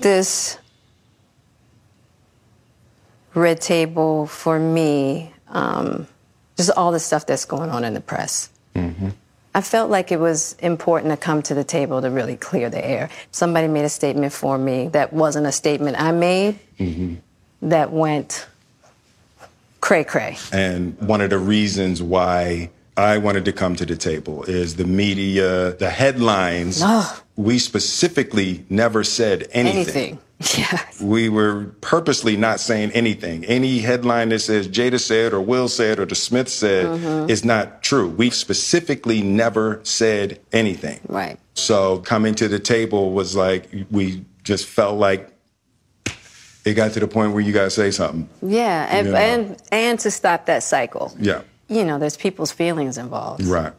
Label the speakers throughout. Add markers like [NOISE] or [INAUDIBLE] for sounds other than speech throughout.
Speaker 1: this red table for me, um, just all the stuff that's going on in the press. I felt like it was important to come to the table to really clear the air. Somebody made a statement for me that wasn't a statement I made that went cray cray.
Speaker 2: And one of the reasons why I wanted to come to the table is the media, the headlines. We specifically never said anything.
Speaker 1: Anything. [LAUGHS] Yes.
Speaker 2: We were purposely not saying anything. Any headline that says Jada said or Will said or the Smith said
Speaker 1: Mm-hmm.
Speaker 2: is not true. We specifically never said anything.
Speaker 1: Right.
Speaker 2: So coming to the table was like we just felt like it got to the point where you gotta say something.
Speaker 1: Yeah, and,
Speaker 2: Yeah.
Speaker 1: and and to stop that cycle.
Speaker 2: Yeah.
Speaker 1: You know, there's people's feelings involved.
Speaker 2: Right.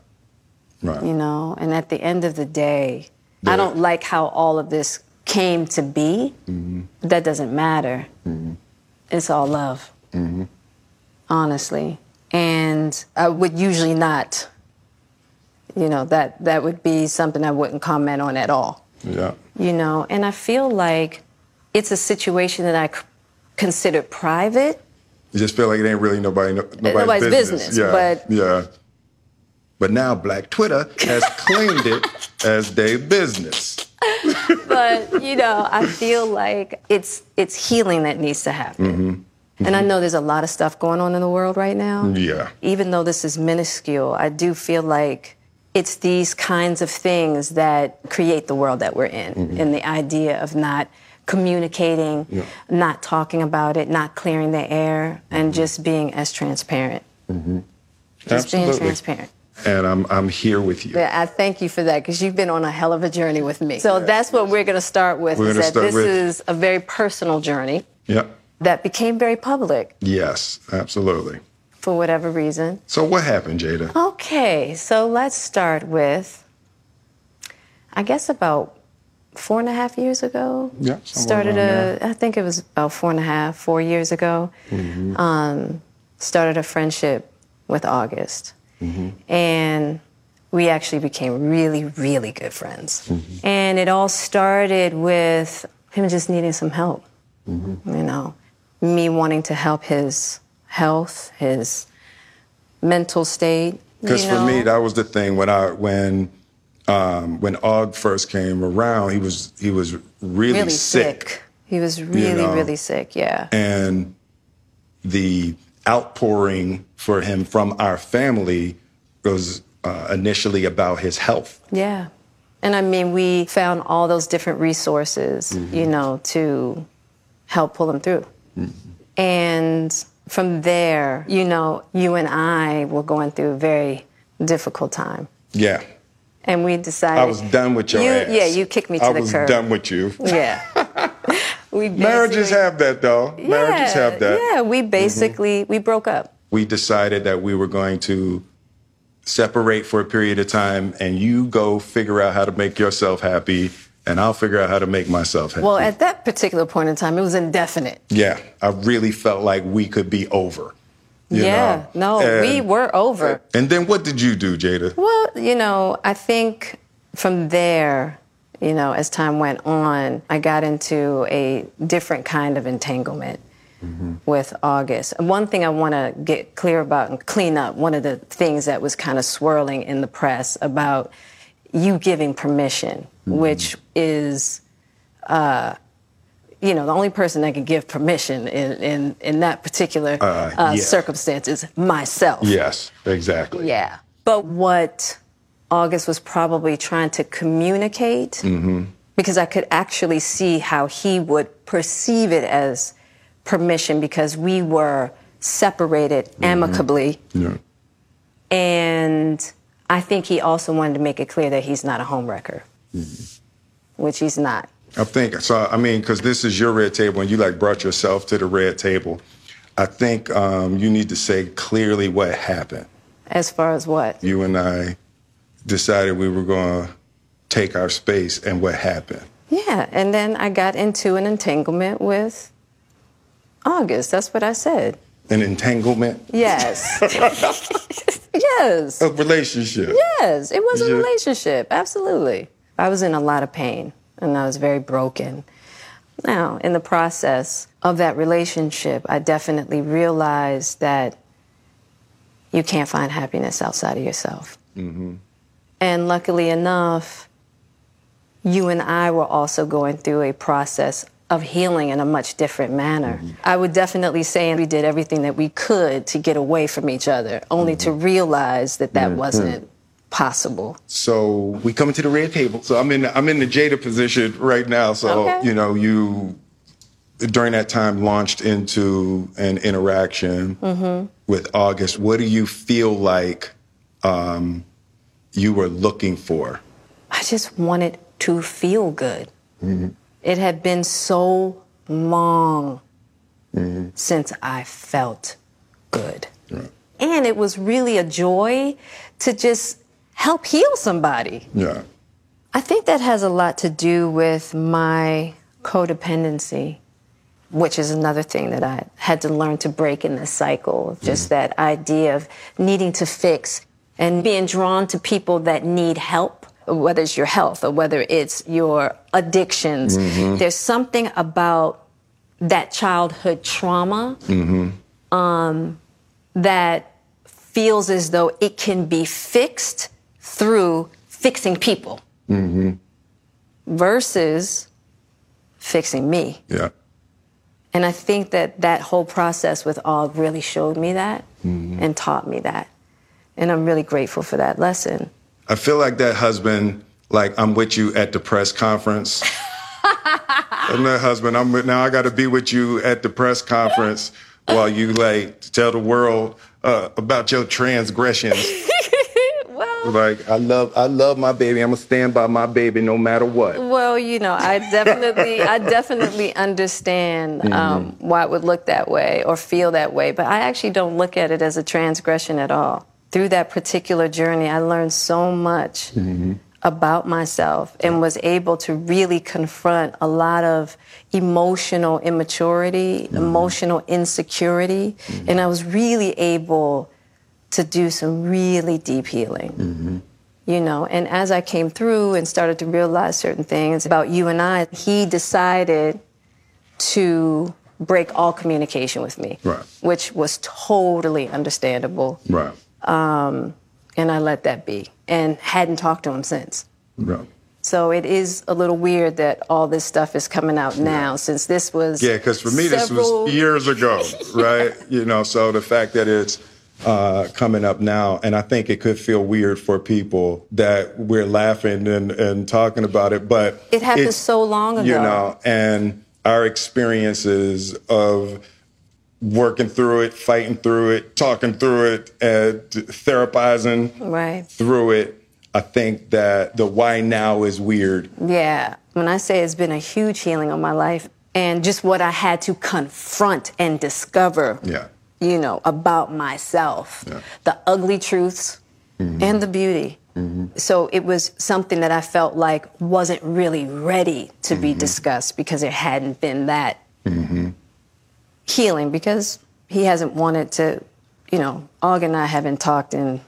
Speaker 2: Right.
Speaker 1: You know, and at the end of the day,
Speaker 2: Yeah.
Speaker 1: I don't like how all of this came to be.
Speaker 2: Mm-hmm.
Speaker 1: That doesn't matter. It's all love.
Speaker 2: Mm-hmm.
Speaker 1: Honestly. And I would usually not, you know, that, that would be something I wouldn't comment on at all.
Speaker 2: Yeah.
Speaker 1: You know, and I feel like it's a situation that I c- consider private.
Speaker 2: You just feel like it ain't really nobody no, nobody's,
Speaker 1: nobody's
Speaker 2: business.
Speaker 1: business,
Speaker 2: Yeah.
Speaker 1: but-
Speaker 2: yeah. But now Black Twitter has claimed it as their business. [LAUGHS]
Speaker 1: but you know, I feel like it's it's healing that needs to happen. Mm-hmm. Mm-hmm. And I know there's a lot of stuff going on in the world right now.
Speaker 2: Yeah.
Speaker 1: Even though this is minuscule, I do feel like it's these kinds of things that create the world that we're in. Mm-hmm. And the idea of not communicating,
Speaker 2: Yeah.
Speaker 1: not talking about it, not clearing the air, and mm-hmm. just being as transparent. Mm-hmm. Just being transparent.
Speaker 2: And I'm I'm here with you.
Speaker 1: Yeah, I thank you for that because you've been on a hell of a journey with me. So that's what we're going to start with.
Speaker 2: We're
Speaker 1: is
Speaker 2: gonna
Speaker 1: that
Speaker 2: start
Speaker 1: this
Speaker 2: with-
Speaker 1: is a very personal journey
Speaker 2: Yeah.
Speaker 1: that became very public
Speaker 2: Yes, absolutely.
Speaker 1: for whatever reason.
Speaker 2: So what happened, Jada?
Speaker 1: Okay, so let's start with, I guess about four and a half years ago.
Speaker 2: Yeah,
Speaker 1: Started a, I think it was about four and a half, four years ago.
Speaker 2: Mm-hmm.
Speaker 1: Um, started a friendship with August,
Speaker 2: Mm-hmm.
Speaker 1: and we actually became really, really good friends.
Speaker 2: Mm-hmm.
Speaker 1: And it all started with him just needing some help.
Speaker 2: Mm-hmm.
Speaker 1: You know, me wanting to help his health, his mental state.
Speaker 2: Because for me, that was the thing when I when um, when Og first came around, he was he was really,
Speaker 1: really
Speaker 2: sick.
Speaker 1: sick. He was really,
Speaker 2: know.
Speaker 1: really sick. Yeah.
Speaker 2: and the outpouring for him from our family was uh, initially about his health.
Speaker 1: Yeah. And I mean, we found all those different resources,
Speaker 2: Mm-hmm.
Speaker 1: you know, to help pull him through. And from there, you know, you and I were going through a very difficult time.
Speaker 2: Yeah,
Speaker 1: And we decided.
Speaker 2: I was done with your
Speaker 1: you,
Speaker 2: ass.
Speaker 1: Yeah, you kicked me to
Speaker 2: I
Speaker 1: the
Speaker 2: was
Speaker 1: curb.
Speaker 2: done with you.
Speaker 1: Yeah. [LAUGHS] we
Speaker 2: Marriages have that though.
Speaker 1: Yeah, Marriages
Speaker 2: have that.
Speaker 1: Yeah, we mm-hmm. basically we broke up.
Speaker 2: We decided that we were going to separate for a period of time, and you go figure out how to make yourself happy, and I'll figure out how to make myself happy.
Speaker 1: Well, at that particular point in time, it was indefinite.
Speaker 2: yeah, I really felt like we could be over. You
Speaker 1: yeah,
Speaker 2: know?
Speaker 1: no, we were over.
Speaker 2: And then what did you do, Jada?
Speaker 1: Well, you know, I think from there, you know, as time went on, I got into a different kind of entanglement with August. One thing I want to get clear about and clean up, one of the things that was kind of swirling in the press about you giving permission, which is uh, you know, the only person that can give permission in, in, in that particular
Speaker 2: Uh,
Speaker 1: uh,
Speaker 2: yeah.
Speaker 1: circumstance is myself.
Speaker 2: Yes, exactly.
Speaker 1: Yeah. But what August was probably trying to communicate, because I could actually see how he would perceive it as permission because we were separated amicably.
Speaker 2: Yeah.
Speaker 1: And I think he also wanted to make it clear that he's not a homewrecker, which he's not.
Speaker 2: I think so. I mean, because this is your red table, and you like brought yourself to the red table. I think um, you need to say clearly what happened.
Speaker 1: As far as what?
Speaker 2: You and I decided we were going to take our space, and what happened?
Speaker 1: Yeah, and then I got into an entanglement with August. That's what I said.
Speaker 2: An entanglement,
Speaker 1: Yes. [LAUGHS] yes.
Speaker 2: a relationship.
Speaker 1: Yes. It was a relationship. Absolutely. I was in a lot of pain and I was very broken. Now, in the process of that relationship, I definitely realized that you can't find happiness outside of yourself. Mm-hmm. And luckily enough, you and I were also going through a process of healing in a much different manner. Mm-hmm. I would definitely say we did everything that we could to get away from each other, only to mm-hmm. realize that that wasn't possible.
Speaker 2: So we come to the red table. So I'm in I'm in the Jada position right now. So
Speaker 1: Okay.
Speaker 2: you know you during that time launched into an interaction mm-hmm. with August. What do you feel like um, you were looking for?
Speaker 1: I just wanted to feel good. Mm-hmm. It had been so long mm-hmm. since I felt good. And it was really a joy to just help heal somebody.
Speaker 2: Yeah.
Speaker 1: I think that has a lot to do with my codependency, which is another thing that I had to learn to break in this cycle. Just mm-hmm. that idea of needing to fix and being drawn to people that need help, whether it's your health or whether it's your addictions. Mm-hmm. There's something about that childhood trauma mm-hmm. um, that feels as though it can be fixed through fixing people versus fixing me.
Speaker 2: Yeah.
Speaker 1: And I think that that whole process with Og really showed me that and taught me that. And I'm really grateful for that lesson.
Speaker 2: I feel like that husband, like I'm with you at the press conference. [LAUGHS] I'm that husband. I'm with, now. I got to be with you at the press conference while you like tell the world uh, about your transgressions. [LAUGHS] Like I love, I love my baby. I'm gonna stand by my baby no matter what.
Speaker 1: well, you know, I definitely, I definitely understand mm-hmm. um, why it would look that way or feel that way, but I actually don't look at it as a transgression at all. Through that particular journey, I learned so much mm-hmm. about myself and was able to really confront a lot of emotional immaturity, mm-hmm. emotional insecurity, and I was really able to do some really deep healing. Mm-hmm. You know, and as I came through and started to realize certain things about you and I, he decided to break all communication with me,
Speaker 2: Right.
Speaker 1: which was totally understandable.
Speaker 2: Right.
Speaker 1: Um, and I let that be and hadn't talked to him since.
Speaker 2: Right.
Speaker 1: So it is a little weird that all this stuff is coming out now since this was.
Speaker 2: Yeah, because for me this was years ago, [LAUGHS] right? you know, so the fact that it's uh, coming up now, and I think it could feel weird for people that we're laughing and, and talking about it, but
Speaker 1: It happened so long ago.
Speaker 2: you know, and our experiences of working through it, fighting through it, talking through it, and therapizing
Speaker 1: Right.
Speaker 2: through it. I think that the why now is weird.
Speaker 1: Yeah. When I say it's been a huge healing on my life and just what I had to confront and discover,
Speaker 2: Yeah.
Speaker 1: You know, about myself,
Speaker 2: Yeah.
Speaker 1: the ugly truths mm-hmm. and the beauty. Mm-hmm. So it was something that I felt like wasn't really ready to be mm-hmm. discussed because it hadn't been that healing because he hasn't wanted to, you know, Og and I haven't talked in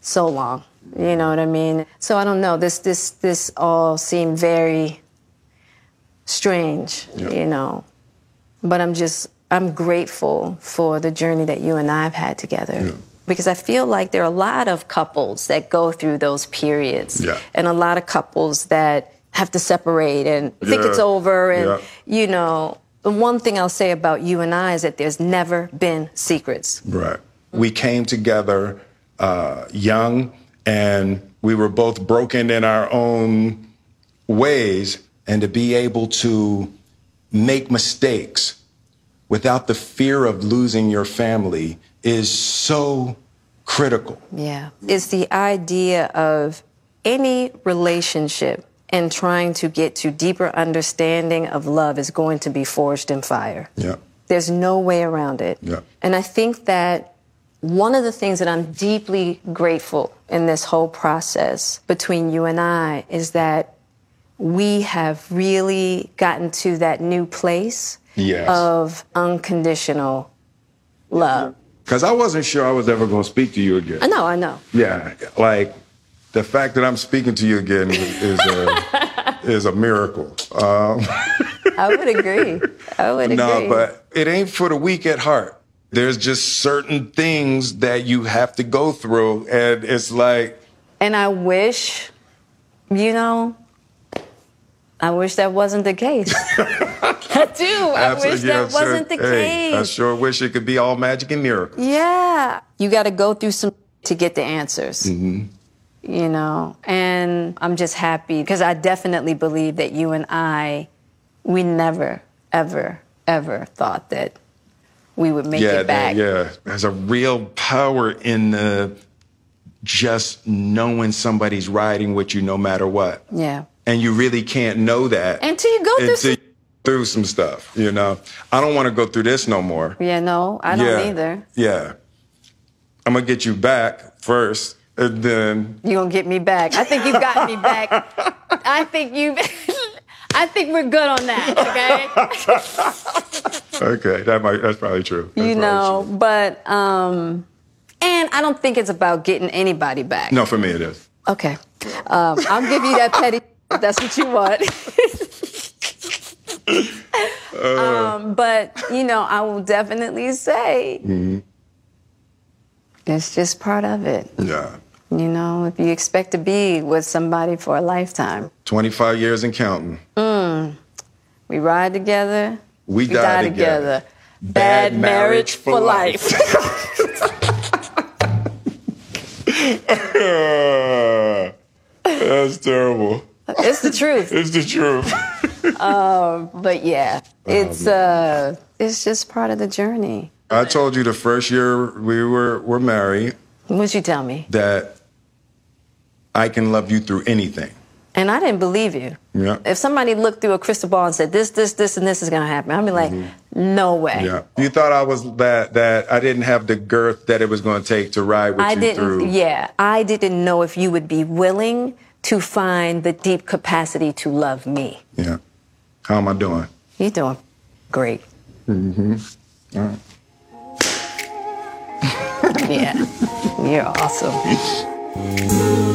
Speaker 1: so long. You know what I mean? So I don't know. This this this all seemed very strange,
Speaker 2: Yeah.
Speaker 1: you know. But I'm just I'm grateful for the journey that you and I have had together. Because I feel like there are a lot of couples that go through those periods.
Speaker 2: Yeah.
Speaker 1: And a lot of couples that have to separate and think it's over and
Speaker 2: Yeah.
Speaker 1: you know, the one thing I'll say about you and I is that there's never been secrets.
Speaker 2: Right. We came together uh, young and we were both broken in our own ways. And to be able to make mistakes without the fear of losing your family is so critical.
Speaker 1: Yeah. It's the idea of any relationship and trying to get to deeper understanding of love is going to be forged in fire.
Speaker 2: Yeah.
Speaker 1: There's no way around it.
Speaker 2: Yeah.
Speaker 1: And I think that one of the things that I'm deeply grateful in this whole process between you and I is that we have really gotten to that new place
Speaker 2: Yes.
Speaker 1: of unconditional love.
Speaker 2: Because I wasn't sure I was ever going to speak to you again.
Speaker 1: I know, I know.
Speaker 2: Yeah, like the fact that I'm speaking to you again is a, [LAUGHS] is a miracle. Um,
Speaker 1: I would agree. I would agree.
Speaker 2: No, but it ain't for the weak at heart. There's just certain things that you have to go through, and it's like.
Speaker 1: And I wish, you know, I wish that wasn't the case. [LAUGHS] I do. I wish
Speaker 2: yeah,
Speaker 1: that wasn't the
Speaker 2: hey, I sure wish it could be all magic and miracles.
Speaker 1: Yeah. You got to go through some to get the answers.
Speaker 2: Mm-hmm.
Speaker 1: You know, and I'm just happy because I definitely believe that you and I, we never, ever, ever thought that we would make
Speaker 2: yeah,
Speaker 1: it back.
Speaker 2: yeah. There's a real power in the just knowing somebody's riding with you no matter what.
Speaker 1: Yeah.
Speaker 2: And you really can't know that
Speaker 1: Until you go through
Speaker 2: until
Speaker 1: some.
Speaker 2: you through some stuff, you know. I don't want to go through this no more.
Speaker 1: Yeah, no, I don't
Speaker 2: yeah.
Speaker 1: either.
Speaker 2: Yeah. I'm gonna get you back first, and then
Speaker 1: You gonna get me back? I think you've gotten me back. [LAUGHS] I think you. [LAUGHS] I think we're good on that. Okay. [LAUGHS]
Speaker 2: okay, that might that's probably true. That's
Speaker 1: you know,
Speaker 2: true.
Speaker 1: but um, and I don't think it's about getting anybody back.
Speaker 2: No, for me it is.
Speaker 1: Okay. Um, I'll give you that petty. If that's what you want. [LAUGHS] um, but you know, I will definitely say it's just part of it.
Speaker 2: Yeah.
Speaker 1: You know, if you expect to be with somebody for a lifetime,
Speaker 2: 25 years and counting. Mm.
Speaker 1: we ride together,
Speaker 2: We,
Speaker 1: we
Speaker 2: die,
Speaker 1: die
Speaker 2: together.
Speaker 1: together. Bad marriage for life. [LAUGHS] [LAUGHS]
Speaker 2: That's terrible.
Speaker 1: It's the truth.
Speaker 2: It's the truth. [LAUGHS]
Speaker 1: But yeah, it's uh, it's just part of the journey.
Speaker 2: I told you the first year we were were married
Speaker 1: What'd you tell me?
Speaker 2: that I can love you through anything.
Speaker 1: And I didn't believe you.
Speaker 2: Yeah.
Speaker 1: If somebody looked through a crystal ball and said this, this, this, and this is gonna happen, I'd be like, no way.
Speaker 2: Mm-hmm. Yeah. You thought I was that that I didn't have the girth that it was going to take to ride with you through.
Speaker 1: I
Speaker 2: you
Speaker 1: didn't.
Speaker 2: through.
Speaker 1: Yeah, I didn't know if you would be willing to find the deep capacity to love me.
Speaker 2: Yeah. How am I doing?
Speaker 1: You're doing great.
Speaker 2: Mm-hmm. [LAUGHS]
Speaker 1: yeah, you're awesome. [LAUGHS]